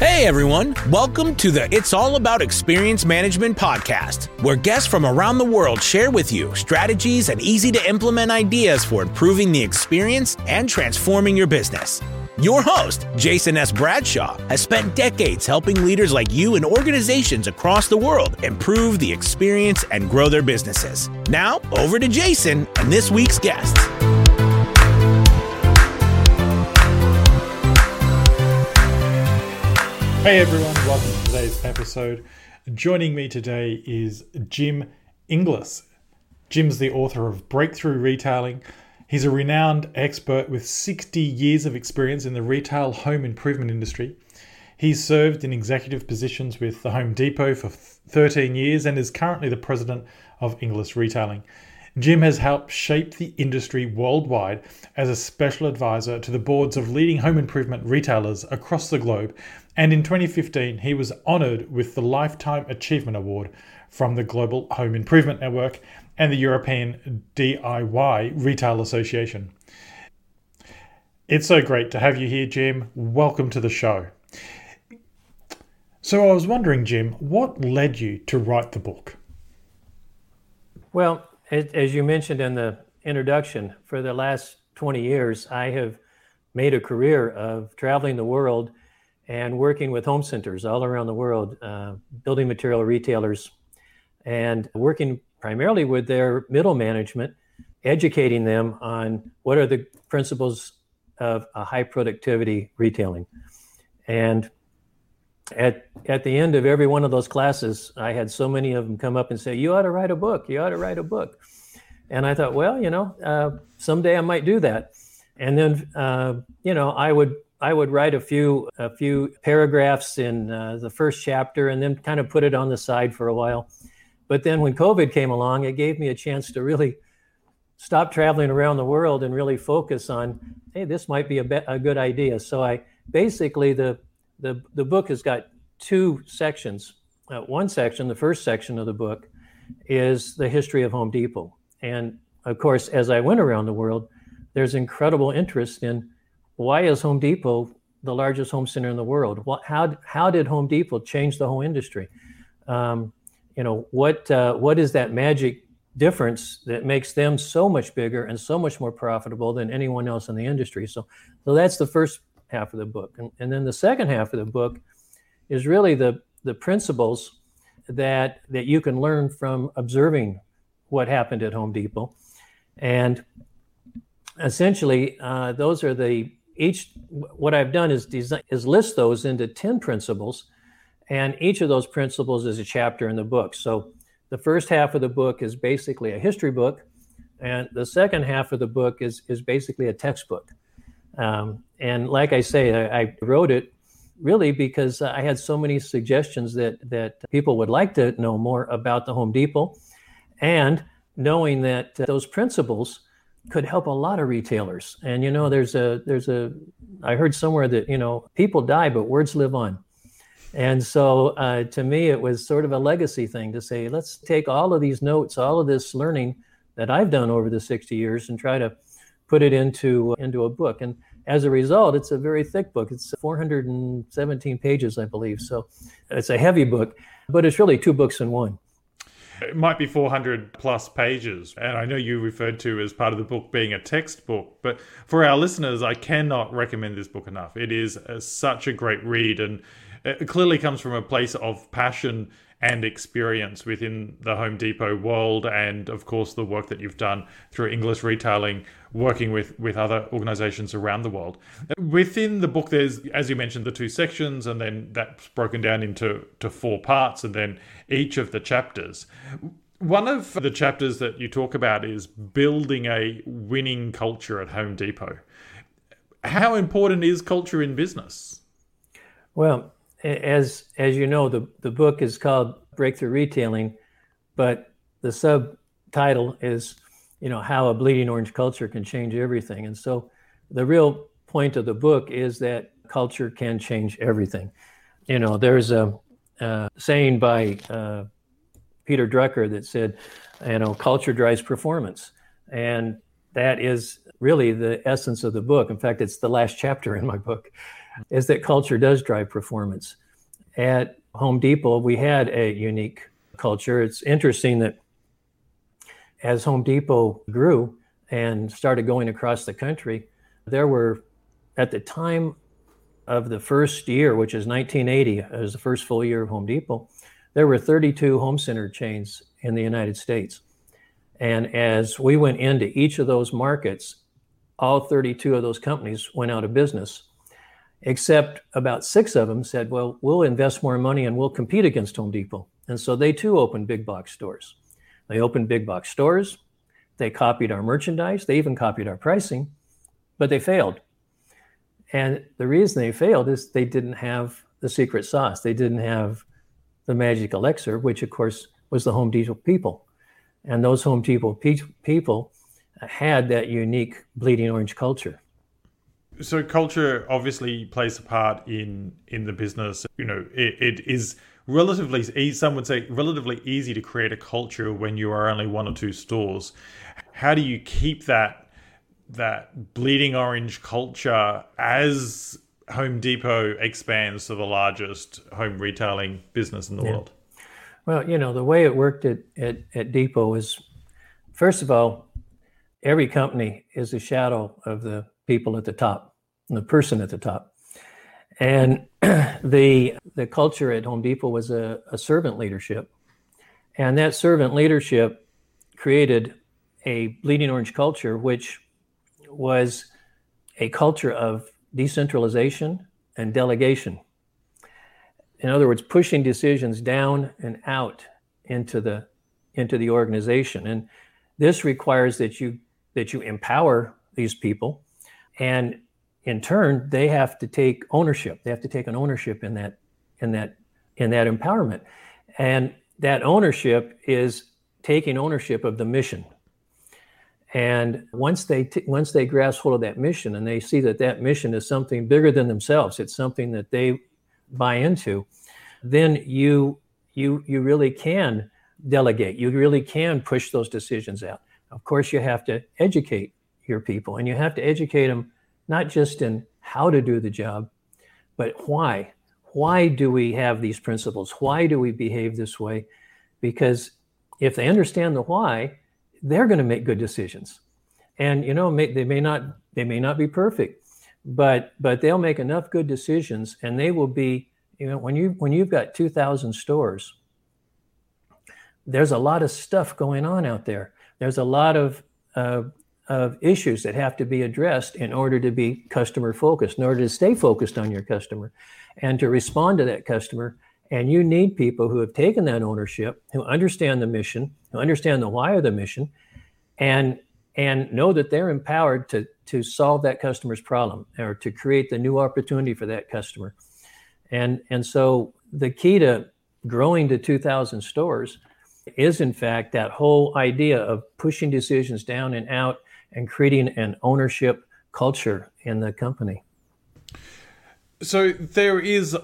Hey everyone, welcome to the It's All About Experience Management podcast, where guests from around the world share with you strategies and easy to implement ideas for improving the experience and transforming your business. Your host, Jason S. Bradshaw, has spent decades helping leaders like you and organizations across the world improve the experience and grow their businesses. Now, over to Jason and this week's guests. Hey everyone, welcome to today's episode. Joining me today is Jim Inglis. Jim's the author of Breakthrough Retailing. He's a renowned expert with 60 years of experience in the retail home improvement industry. He's served in executive positions with the Home Depot for 13 years and is currently the president of Inglis Retailing. Jim has helped shape the industry worldwide as a special advisor to the boards of leading home improvement retailers across the globe. And in 2015, he was honored with the Lifetime Achievement Award from the Global Home Improvement Network and the European DIY Retail Association. It's so great to have you here, Jim. Welcome to the show. So, I was wondering, Jim, what led you to write the book? Well, as you mentioned in the introduction, for the last 20 years, I have made a career of traveling the world and working with home centers all around the world, uh, building material retailers, and working primarily with their middle management, educating them on what are the principles of a high productivity retailing. And at at the end of every one of those classes, I had so many of them come up and say, "You ought to write a book. You ought to write a book." And I thought, well, you know, uh, someday I might do that. And then, uh, you know, I would I would write a few a few paragraphs in uh, the first chapter, and then kind of put it on the side for a while. But then when COVID came along, it gave me a chance to really stop traveling around the world and really focus on, hey, this might be a, be- a good idea. So I basically the the, the book has got two sections. Uh, one section, the first section of the book, is the history of Home Depot. And of course, as I went around the world, there's incredible interest in why is Home Depot the largest home center in the world? What, how, how did Home Depot change the whole industry? Um, you know, what, uh, what is that magic difference that makes them so much bigger and so much more profitable than anyone else in the industry? So, so that's the first half of the book. And, and then the second half of the book is really the, the principles that, that you can learn from observing what happened at Home Depot. And essentially, uh, those are the each. What I've done is design, is list those into ten principles, and each of those principles is a chapter in the book. So the first half of the book is basically a history book, and the second half of the book is is basically a textbook. Um, and like I say, I, I, wrote it really because I had so many suggestions that that people would like to know more about the Home Depot, and knowing that uh, those principles could help a lot of retailers. And you know, there's a there's a I heard somewhere that you know people die, but words live on. And so uh, to me, it was sort of a legacy thing to say, let's take all of these notes, all of this learning that I've done over the 60 years, and try to put it into into a book. And as a result, it's a very thick book. It's 417 pages, I believe. So it's a heavy book, but it's really two books in one. It might be 400 plus pages. And I know you referred to as part of the book being a textbook, but for our listeners, I cannot recommend this book enough. It is a, such a great read and it clearly comes from a place of passion and experience within the Home Depot world, and of course the work that you've done through Inglis Retailing, working with with other organizations around the world. Within the book, there's, as you mentioned, the two sections, and then that's broken down into to four parts, and then each of the chapters. One of the chapters that you talk about is building a winning culture at Home Depot. How important is culture in business? Well, as as you know, the the book is called Breakthrough Retailing, but the subtitle is, you know, how a bleeding orange culture can change everything. And so, the real point of the book is that culture can change everything. You know, there's a, a saying by uh, Peter Drucker that said, you know, culture drives performance, and that is really the essence of the book. In fact, it's the last chapter in my book. is that culture does drive performance. At Home Depot, we had a unique culture. It's interesting that as Home Depot grew and started going across the country, there were, at the time of the first year, which is 1980, as the first full year of Home Depot, there were 32 home center chains in the United States. And as we went into each of those markets, all 32 of those companies went out of business, except about six of them said, well, we'll invest more money and we'll compete against Home Depot. And so they too opened big box stores. They opened big box stores. They copied our merchandise. They even copied our pricing, but they failed. And the reason they failed is they didn't have the secret sauce. They didn't have the magic elixir, which of course was the Home Depot people. And those Home Depot pe- people had that unique bleeding orange culture. So culture obviously plays a part in in the business. You know, it, it is relatively easy, some would say relatively easy to create a culture when you are only one or two stores. How do you keep that that bleeding orange culture as Home Depot expands to the largest home retailing business in the yeah. world? Well, you know, the way it worked at, at, at Depot is first of all, every company is a shadow of the people at the top, the person at the top. And the the culture at Home Depot was a, a servant leadership. And that servant leadership created a bleeding orange culture, which was a culture of decentralization and delegation. In other words, pushing decisions down and out into the into the organization. And this requires that you that you empower these people and in turn they have to take ownership. They have to take an ownership in that in that in that empowerment. And that ownership is taking ownership of the mission and once they t- once they grasp hold of that mission and they see that that mission is something bigger than themselves, it's something that they buy into, then you you you really can delegate. You really can push those decisions out. Of course, you have to educate your people, and you have to educate them not just in how to do the job, but why. Why do we have these principles? Why do we behave this way? Because if they understand the why, they're going to make good decisions and you know may, they may not they may not be perfect but but they'll make enough good decisions and they will be you know when you when you've got 2000 stores there's a lot of stuff going on out there there's a lot of uh, of issues that have to be addressed in order to be customer focused in order to stay focused on your customer and to respond to that customer and you need people who have taken that ownership, who understand the mission, who understand the why of the mission, and and know that they're empowered to to solve that customer's problem or to create the new opportunity for that customer. And and so the key to growing to 2,000 stores is in fact that whole idea of pushing decisions down and out and creating an ownership culture in the company. So there is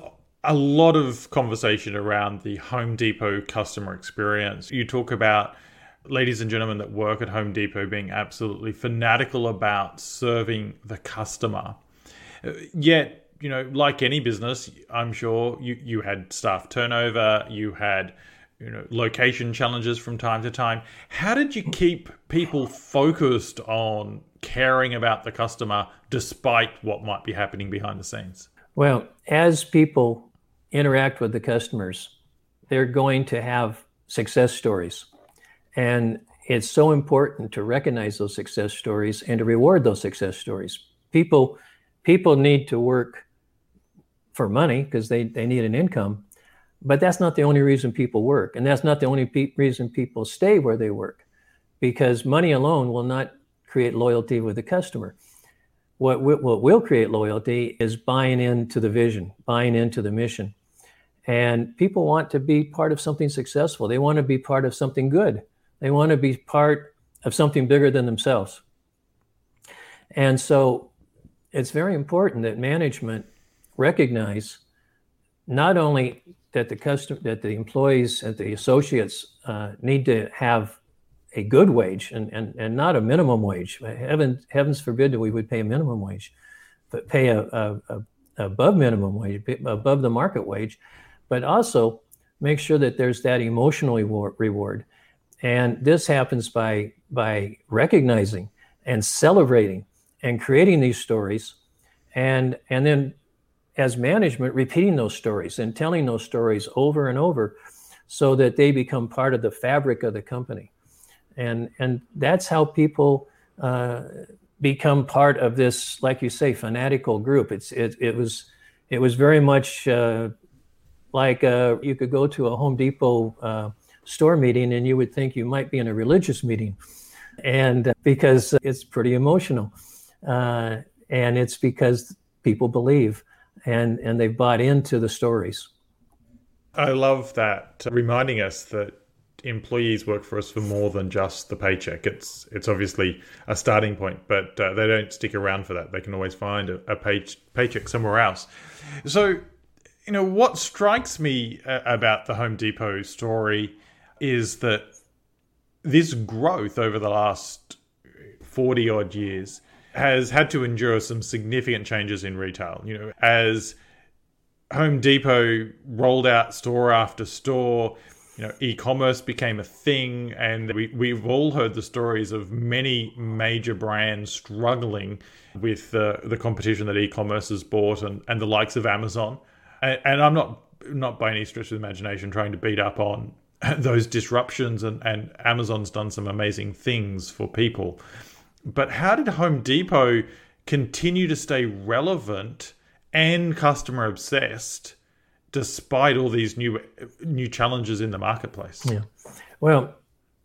a lot of conversation around the Home Depot customer experience. You talk about ladies and gentlemen that work at Home Depot being absolutely fanatical about serving the customer. Yet, you know, like any business, I'm sure you, you had staff turnover, you had you know location challenges from time to time. How did you keep people focused on caring about the customer despite what might be happening behind the scenes? Well, as people interact with the customers, they're going to have success stories. And it's so important to recognize those success stories and to reward those success stories. People people need to work for money because they, they need an income, but that's not the only reason people work. And that's not the only pe- reason people stay where they work because money alone will not create loyalty with the customer. What, what will create loyalty is buying into the vision, buying into the mission. And people want to be part of something successful. They want to be part of something good. They want to be part of something bigger than themselves. And so it's very important that management recognize not only that the customer, that the employees and the associates uh, need to have a good wage and, and, and not a minimum wage. Heaven, heavens forbid that we would pay a minimum wage, but pay a, a, a above minimum wage, above the market wage, but also make sure that there's that emotional reward. And this happens by by recognizing and celebrating and creating these stories and and then as management repeating those stories and telling those stories over and over so that they become part of the fabric of the company. And and that's how people uh, become part of this like you say fanatical group. It's it, it was it was very much uh, like uh, you could go to a home depot uh, store meeting and you would think you might be in a religious meeting. And because it's pretty emotional uh, and it's because people believe and and they've bought into the stories. I love that reminding us that employees work for us for more than just the paycheck. It's it's obviously a starting point but uh, they don't stick around for that. They can always find a, a pay, paycheck somewhere else. So you know what strikes me uh, about the home depot story is that this growth over the last 40 odd years has had to endure some significant changes in retail. You know, as Home Depot rolled out store after store, you know, e-commerce became a thing, and we, we've all heard the stories of many major brands struggling with the, the competition that e-commerce has brought, and, and the likes of Amazon. And, and I'm not not by any stretch of imagination trying to beat up on those disruptions, and, and Amazon's done some amazing things for people. But how did Home Depot continue to stay relevant and customer obsessed despite all these new new challenges in the marketplace? Yeah. Well,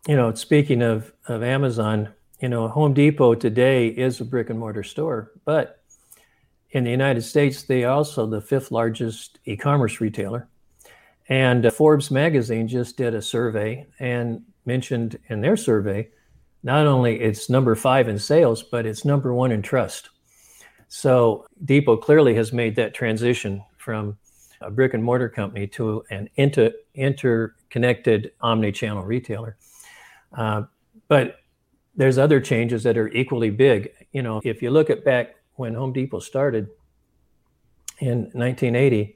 you know, speaking of of Amazon, you know, Home Depot today is a brick and mortar store, but in the United States, they also the fifth largest e-commerce retailer. And Forbes magazine just did a survey and mentioned in their survey not only it's number five in sales, but it's number one in trust. So Depot clearly has made that transition from a brick and mortar company to an inter, interconnected omni-channel retailer. Uh, but there's other changes that are equally big. You know, if you look at back when Home Depot started in 1980,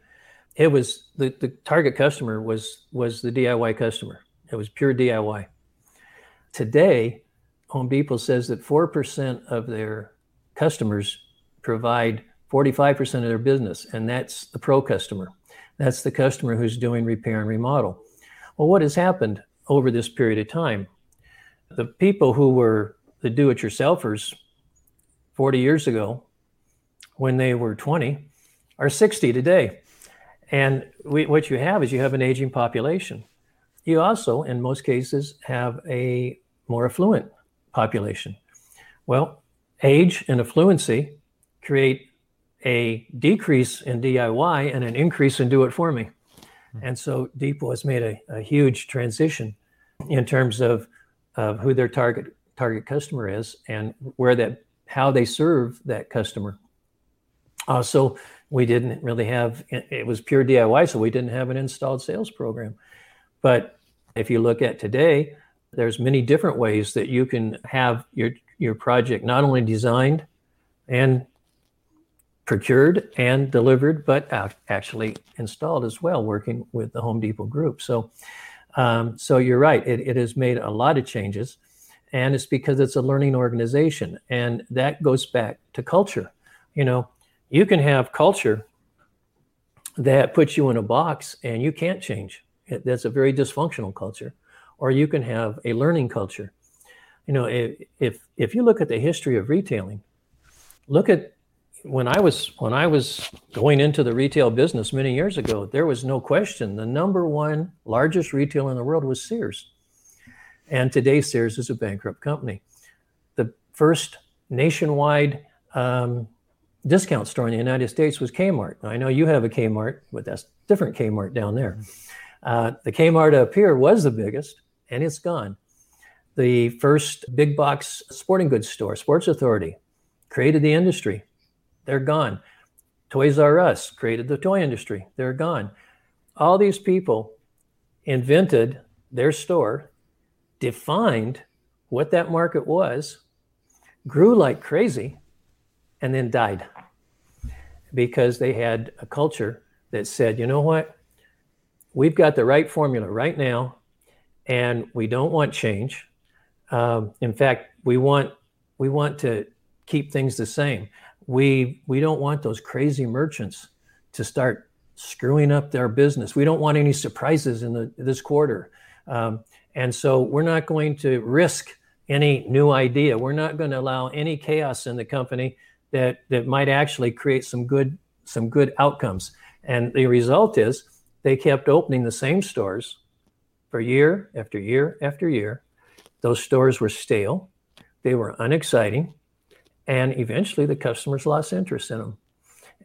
it was the, the target customer was was the DIY customer. It was pure DIY. Today, Home Depot says that 4% of their customers provide 45% of their business, and that's the pro customer. That's the customer who's doing repair and remodel. Well, what has happened over this period of time? The people who were the do it yourselfers 40 years ago, when they were 20, are 60 today. And we, what you have is you have an aging population. You also, in most cases, have a more affluent population? Well, age and affluency create a decrease in DIY and an increase in do it for me. Hmm. And so Depot has made a, a huge transition in terms of, of who their target target customer is and where that how they serve that customer. Also, we didn't really have it was pure DIY, so we didn't have an installed sales program. But if you look at today, there's many different ways that you can have your your project not only designed and procured and delivered, but actually installed as well, working with the Home Depot group. So, um, so you're right. It, it has made a lot of changes, and it's because it's a learning organization, and that goes back to culture. You know, you can have culture that puts you in a box, and you can't change. It, that's a very dysfunctional culture or you can have a learning culture. You know, if if you look at the history of retailing, look at when I was when I was going into the retail business many years ago, there was no question the number one largest retailer in the world was Sears. And today Sears is a bankrupt company. The first nationwide um, discount store in the United States was Kmart. Now, I know you have a Kmart, but that's different Kmart down there. Uh, the Kmart up here was the biggest, and it's gone. The first big box sporting goods store, Sports Authority, created the industry. They're gone. Toys R Us created the toy industry. They're gone. All these people invented their store, defined what that market was, grew like crazy, and then died. because they had a culture that said, you know what? We've got the right formula right now, and we don't want change. Um, in fact, we want we want to keep things the same. We we don't want those crazy merchants to start screwing up their business. We don't want any surprises in the this quarter, um, and so we're not going to risk any new idea. We're not going to allow any chaos in the company that that might actually create some good some good outcomes. And the result is they kept opening the same stores for year after year after year. Those stores were stale, they were unexciting, and eventually the customers lost interest in them.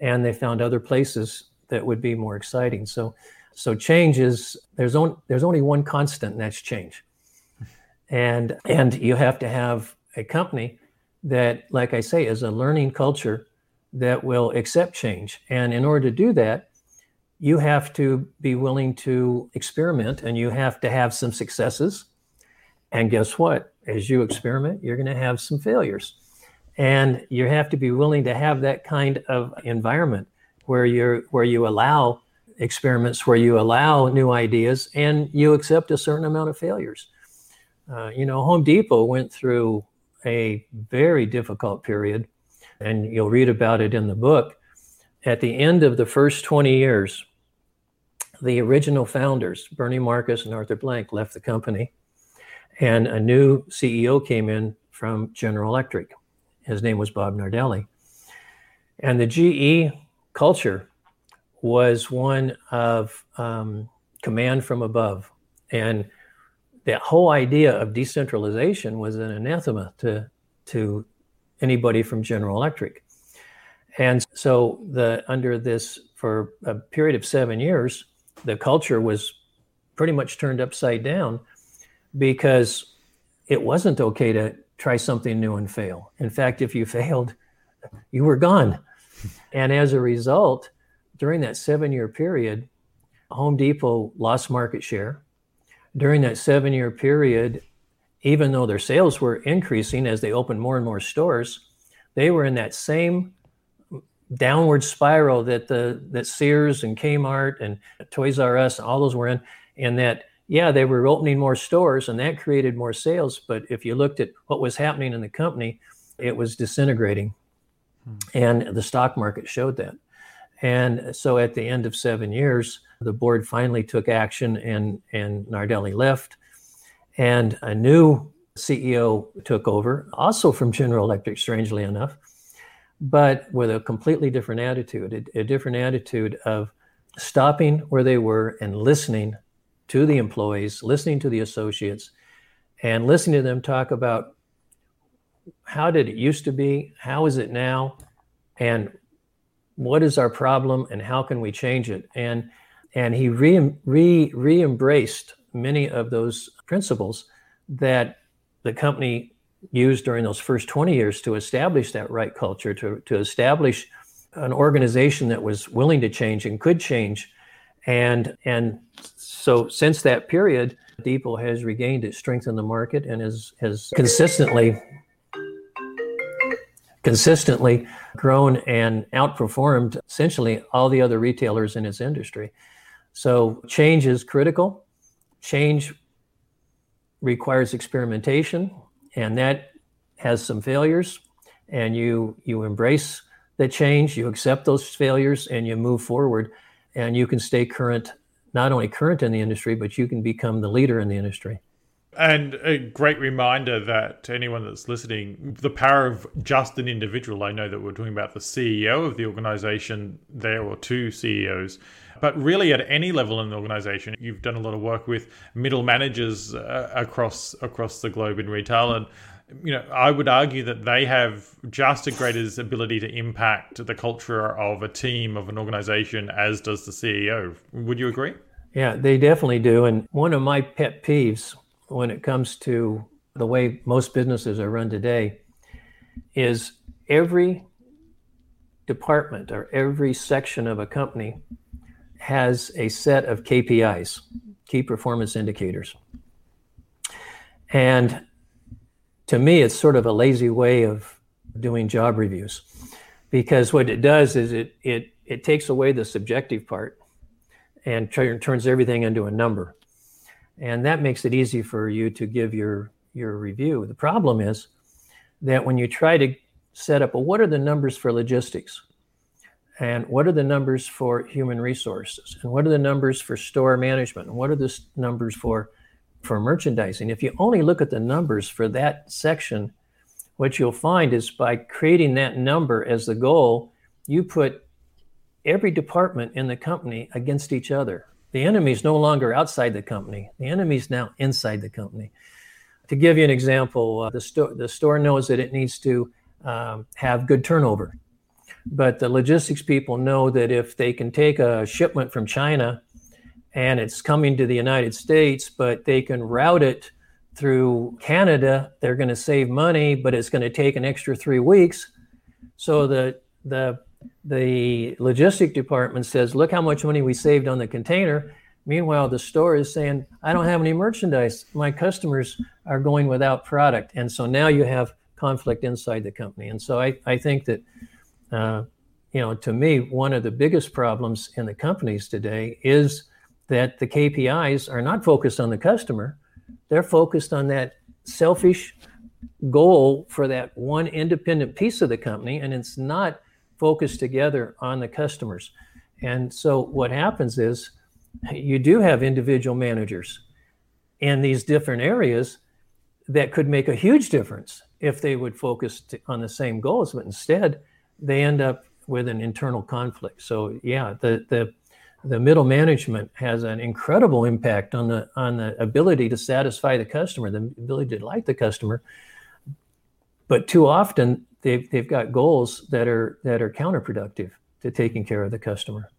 And they found other places that would be more exciting. So so change is there's only there's only one constant and that's change. And and you have to have a company that, like I say, is a learning culture that will accept change. And in order to do that, you have to be willing to experiment and you have to have some successes. And guess what? As you experiment, you're going to have some failures. And you have to be willing to have that kind of environment where you're where you allow experiments, where you allow new ideas, and you accept a certain amount of failures. Uh, you know, Home Depot went through a very difficult period, and you'll read about it in the book. At the end of the first 20 years, the original founders, Bernie Marcus and Arthur Blank, left the company, and a new CEO came in from General Electric. His name was Bob Nardelli. And the GE culture was one of um, command from above. And that whole idea of decentralization was an anathema to to anybody from General Electric. And so the under this for a period of 7 years the culture was pretty much turned upside down because it wasn't okay to try something new and fail. In fact, if you failed, you were gone. And as a result, during that 7-year period, Home Depot lost market share during that seven year period, even though their sales were increasing as they opened more and more stores, they were in that same downward spiral that the that Sears and Kmart and Toys R Us all those were in, and that yeah they were opening more stores and that created more sales, but if you looked at what was happening in the company, it was disintegrating, hmm. and the stock market showed that, and so at the end of seven years, the board finally took action and, and Nardelli left. And a new CEO took over, also from General Electric, strangely enough, but with a completely different attitude, a, a different attitude of stopping where they were and listening to the employees, listening to the associates, and listening to them talk about how did it used to be, how is it now, and what is our problem, and how can we change it. And and he re, re, re-embraced many of those principles that the company used during those first 20 years to establish that right culture, to, to establish an organization that was willing to change and could change. And, and so since that period, Depot has regained its strength in the market and has, has consistently consistently grown and outperformed essentially all the other retailers in its industry. So change is critical. Change requires experimentation, and that has some failures. And you you embrace the change, you accept those failures, and you move forward. And you can stay current, not only current in the industry, but you can become the leader in the industry. And a great reminder that to anyone that's listening, the power of just an individual. I know that we're talking about the CEO of the organization there, or two CEOs, but really at any level in the organization. You've done a lot of work with middle managers uh, across across the globe in retail, and you know I would argue that they have just as great as ability to impact the culture of a team of an organization as does the CEO. Would you agree? Yeah, they definitely do. And one of my pet peeves when it comes to the way most businesses are run today is every department or every section of a company has a set of KPIs, key performance indicators. And to me, it's sort of a lazy way of doing job reviews because what it does is it it it takes away the subjective part and turns everything into a number. And that makes it easy for you to give your your review. The problem is that when you try to set up well what are the numbers for logistics and what are the numbers for human resources? And what are the numbers for store management? And what are the numbers for for merchandising? If you only look at the numbers for that section what you'll find is by creating that number as the goal you put every department in the company against each other. The enemy is no longer outside the company. The enemy is now inside the company. To give you an example uh, the, store the store knows that it needs to um, have good turnover but the logistics people know that if they can take a shipment from China and it's coming to the United States, but they can route it through Canada, they're going to save money, but it's going to take an extra three weeks. So the the the logistic department says, "Look how much money we saved on the container." Meanwhile, the store is saying, "I don't have any merchandise. My customers are going without product," and so now you have conflict inside the company. And so I, I think that uh, you know, to me, one of the biggest problems in the companies today is that the KPIs are not focused on the customer; they're focused on that selfish goal for that one independent piece of the company, and it's not focused together on the customers. And so, what happens is you do have individual managers in these different areas that could make a huge difference if they would focus on the same goals, but instead they end up with an internal conflict. So yeah, the the the middle management has an incredible impact on the on the ability to satisfy the customer, the ability to delight the customer. But too often they've they've got goals that are that are counterproductive to taking care of the customer.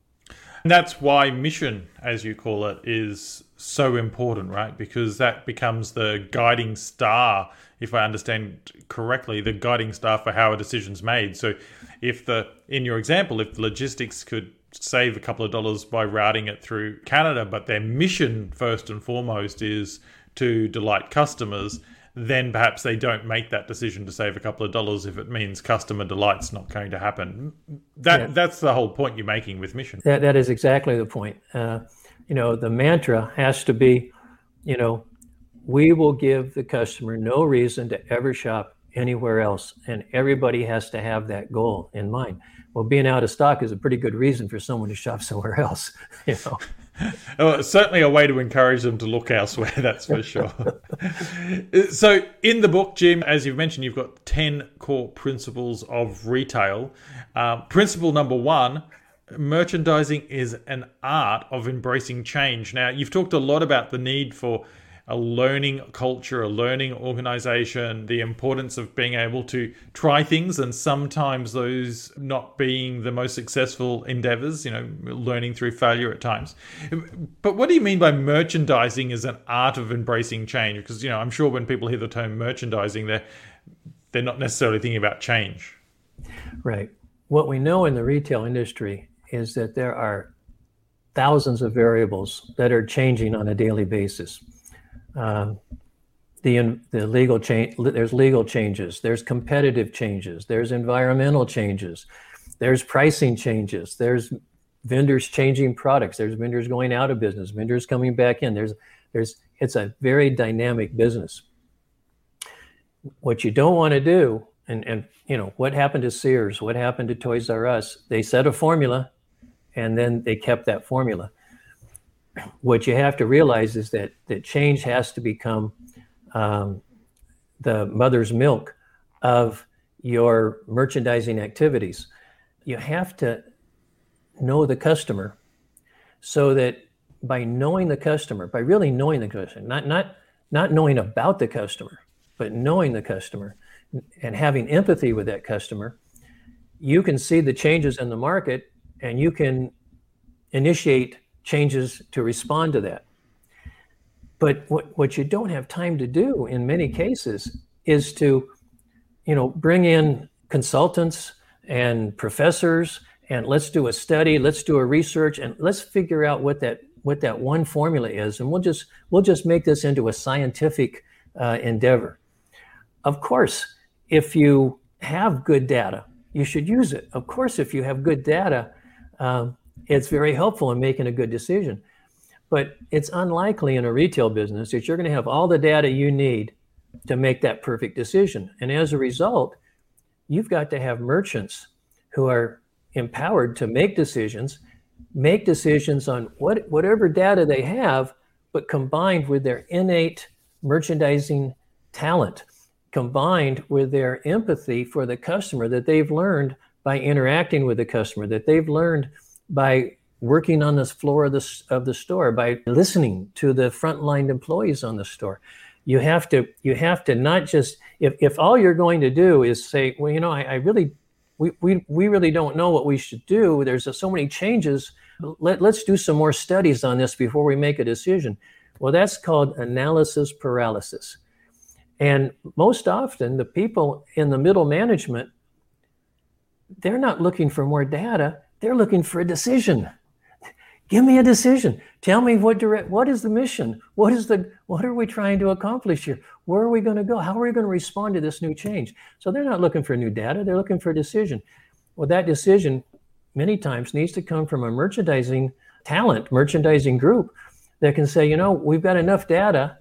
And that's why mission, as you call it, is so important, right? Because that becomes the guiding star, if I understand correctly, the guiding star for how a decision's made. So if the in your example, if the logistics could save a couple of dollars by routing it through Canada, but their mission first and foremost is to delight customers, then perhaps they don't make that decision to save a couple of dollars if it means customer delight's not going to happen. That yeah. that's the whole point you're making with mission. That that is exactly the point. Uh, you know, the mantra has to be, you know, we will give the customer no reason to ever shop anywhere else, and everybody has to have that goal in mind. Well, being out of stock is a pretty good reason for someone to shop somewhere else. You know. well, certainly a way to encourage them to look elsewhere, that's for sure. so, in the book, Jim, as you've mentioned, you've got 10 core principles of retail. Uh, principle number one merchandising is an art of embracing change. Now, you've talked a lot about the need for a learning culture, a learning organization, the importance of being able to try things and sometimes those not being the most successful endeavors, you know, learning through failure at times. But what do you mean by merchandising as an art of embracing change? Because, you know, I'm sure when people hear the term merchandising, they're, they're not necessarily thinking about change. Right. What we know in the retail industry is that there are thousands of variables that are changing on a daily basis um, the the legal change. There's legal changes. There's competitive changes. There's environmental changes. There's pricing changes. There's vendors changing products. There's vendors going out of business. Vendors coming back in. There's there's it's a very dynamic business. What you don't want to do, and and you know what happened to Sears, what happened to Toys R Us? They set a formula, and then they kept that formula what you have to realize is that that change has to become um, the mother's milk of your merchandising activities. You have to know the customer so that by knowing the customer, by really knowing the customer, not not not knowing about the customer, but knowing the customer and having empathy with that customer, you can see the changes in the market and you can initiate changes to respond to that. But what, what you don't have time to do in many cases is to, you know, bring in consultants and professors and let's do a study, let's do a research, and let's figure out what that what that one formula is, and we'll just we'll just make this into a scientific uh, endeavor. Of course, if you have good data you should use it. Of course, if you have good data, um, it's very helpful in making a good decision. But it's unlikely in a retail business that you're going to have all the data you need to make that perfect decision. And as a result, you've got to have merchants who are empowered to make decisions, make decisions on what whatever data they have, but combined with their innate merchandising talent, combined with their empathy for the customer that they've learned by interacting with the customer, that they've learned by working on this floor of the, of the store, by listening to the frontline employees on the store. You have to you have to not just if, if all you're going to do is say, well, you know, I, I really we, we, we really don't know what we should do. There's uh, so many changes. Let, let's do some more studies on this before we make a decision. Well, that's called analysis paralysis. And most often, the people in the middle management, they're not looking for more data, they're looking for a decision. Give me a decision. Tell me what direct what is the mission? What is the what are we trying to accomplish here? Where are we going to go? How are we going to respond to this new change? So they're not looking for new data, they're looking for a decision. Well, that decision many times needs to come from a merchandising talent, merchandising group that can say, you know, we've got enough data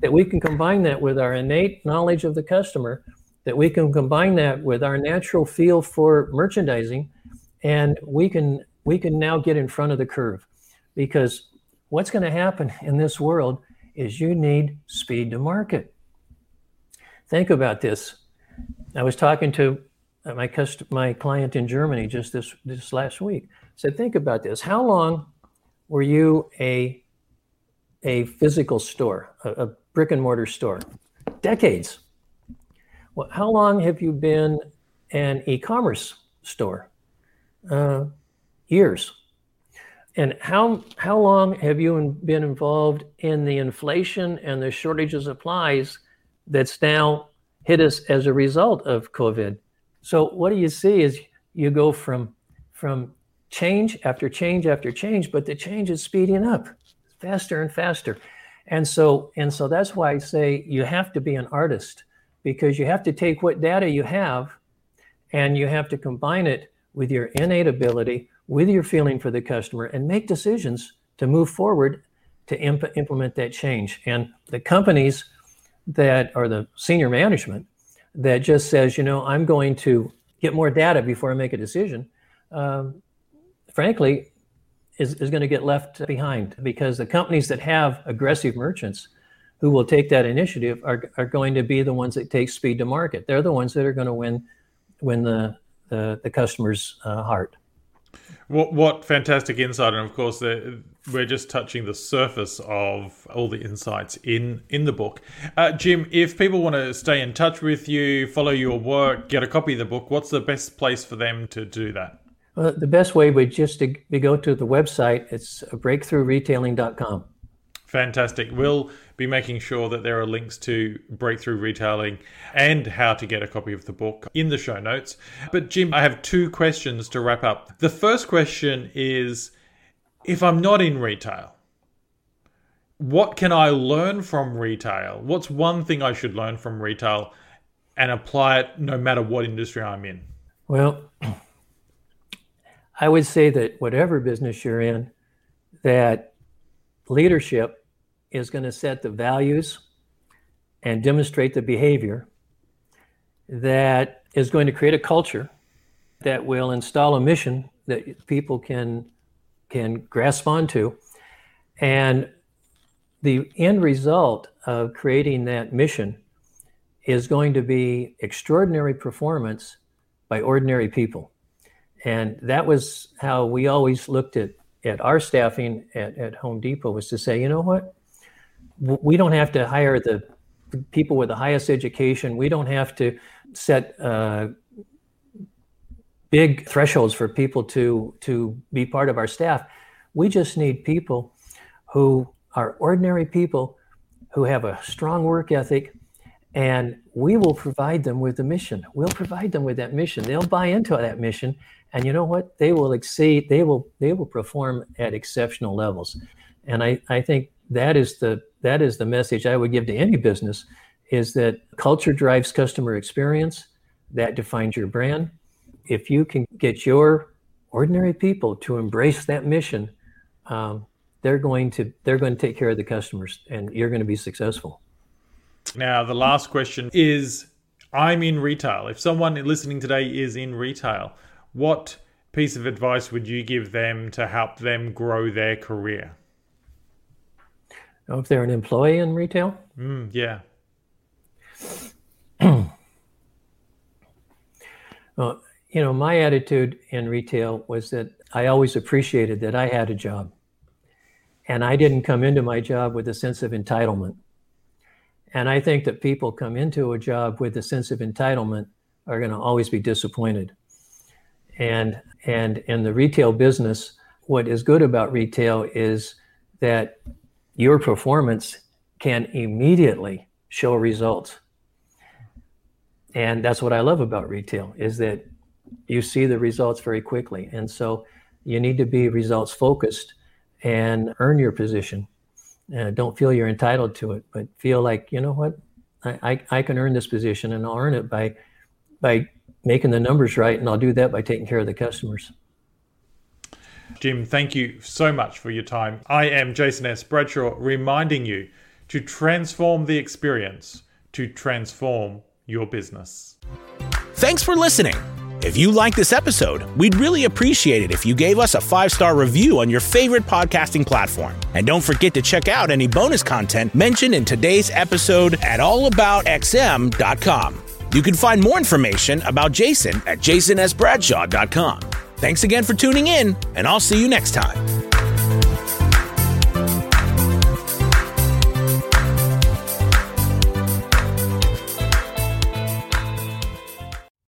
that we can combine that with our innate knowledge of the customer, that we can combine that with our natural feel for merchandising, and we can we can now get in front of the curve because what's going to happen in this world is you need speed to market. Think about this. I was talking to uh, my cust- my client in Germany just this this last week. Said, think about this. How long were you a a physical store, a, a brick and mortar store? Decades. Well, how long have you been an e-commerce store? Uh, years. And how how long have you been involved in the inflation and the shortage of supplies that's now hit us as a result of COVID? So what do you see is you go from from change after change after change, but the change is speeding up faster and faster. And so and so that's why I say you have to be an artist because you have to take what data you have and you have to combine it with your innate ability with your feeling for the customer and make decisions to move forward to imp- implement that change. And the companies that are the senior management that just says, you know, I'm going to get more data before I make a decision, um, frankly, is, is going to get left behind because the companies that have aggressive merchants who will take that initiative are, are going to be the ones that take speed to market. They're the ones that are going to win win the, the, the customer's uh, heart. What what fantastic insight, and of course, we're just touching the surface of all the insights in in the book. Uh, Jim, if people want to stay in touch with you, follow your work, get a copy of the book, what's the best place for them to do that? Well, the best way would just to, to go to the website. It's breakthroughretailing.com. Fantastic. We'll be making sure that there are links to breakthrough retailing and how to get a copy of the book in the show notes. But, Jim, I have two questions to wrap up. The first question is if I'm not in retail, what can I learn from retail? What's one thing I should learn from retail and apply it no matter what industry I'm in? Well, I would say that whatever business you're in, that leadership is going to set the values and demonstrate the behavior that is going to create a culture that will install a mission that people can can grasp onto. And the end result of creating that mission is going to be extraordinary performance by ordinary people. And that was how we always looked at at our staffing at, at home depot was to say you know what we don't have to hire the people with the highest education. We don't have to set uh, big thresholds for people to to be part of our staff. We just need people who are ordinary people who have a strong work ethic and we will provide them with the mission. We'll provide them with that mission. They'll buy into that mission and you know what? They will exceed they will they will perform at exceptional levels. And I, I think that is the that is the message I would give to any business is that culture drives customer experience that defines your brand if you can get your ordinary people to embrace that mission, um, they're going to they're going to take care of the customers, and you're going to be successful. Now, the last question is: I'm in retail. If someone listening today is in retail, what piece of advice would you give them to help them grow their career? Oh, if they're an employee in retail? Mm, yeah. well, you know, my attitude in retail was that I always appreciated that I had a job. And I didn't come into my job with a sense of entitlement. And I think that people come into a job with a sense of entitlement are going to always be disappointed. And and in the retail business, what is good about retail is that your performance can immediately show results. And that's what I love about retail is that you see the results very quickly. And so you need to be results focused and earn your position. Uh, don't feel you're entitled to it, but feel like, you know what, I, I, I can earn this position and I'll earn it by by making the numbers right, and I'll do that by taking care of the customers. Jim, thank you so much for your time. I am Jason S. Bradshaw, reminding you to transform the experience to transform your business. Thanks for listening. If you like this episode, we'd really appreciate it if you gave us a five star review on your favorite podcasting platform. And don't forget to check out any bonus content mentioned in today's episode at allaboutxm.com. You can find more information about Jason at jasonsbradshaw.com. Thanks again for tuning in, and I'll see you next time.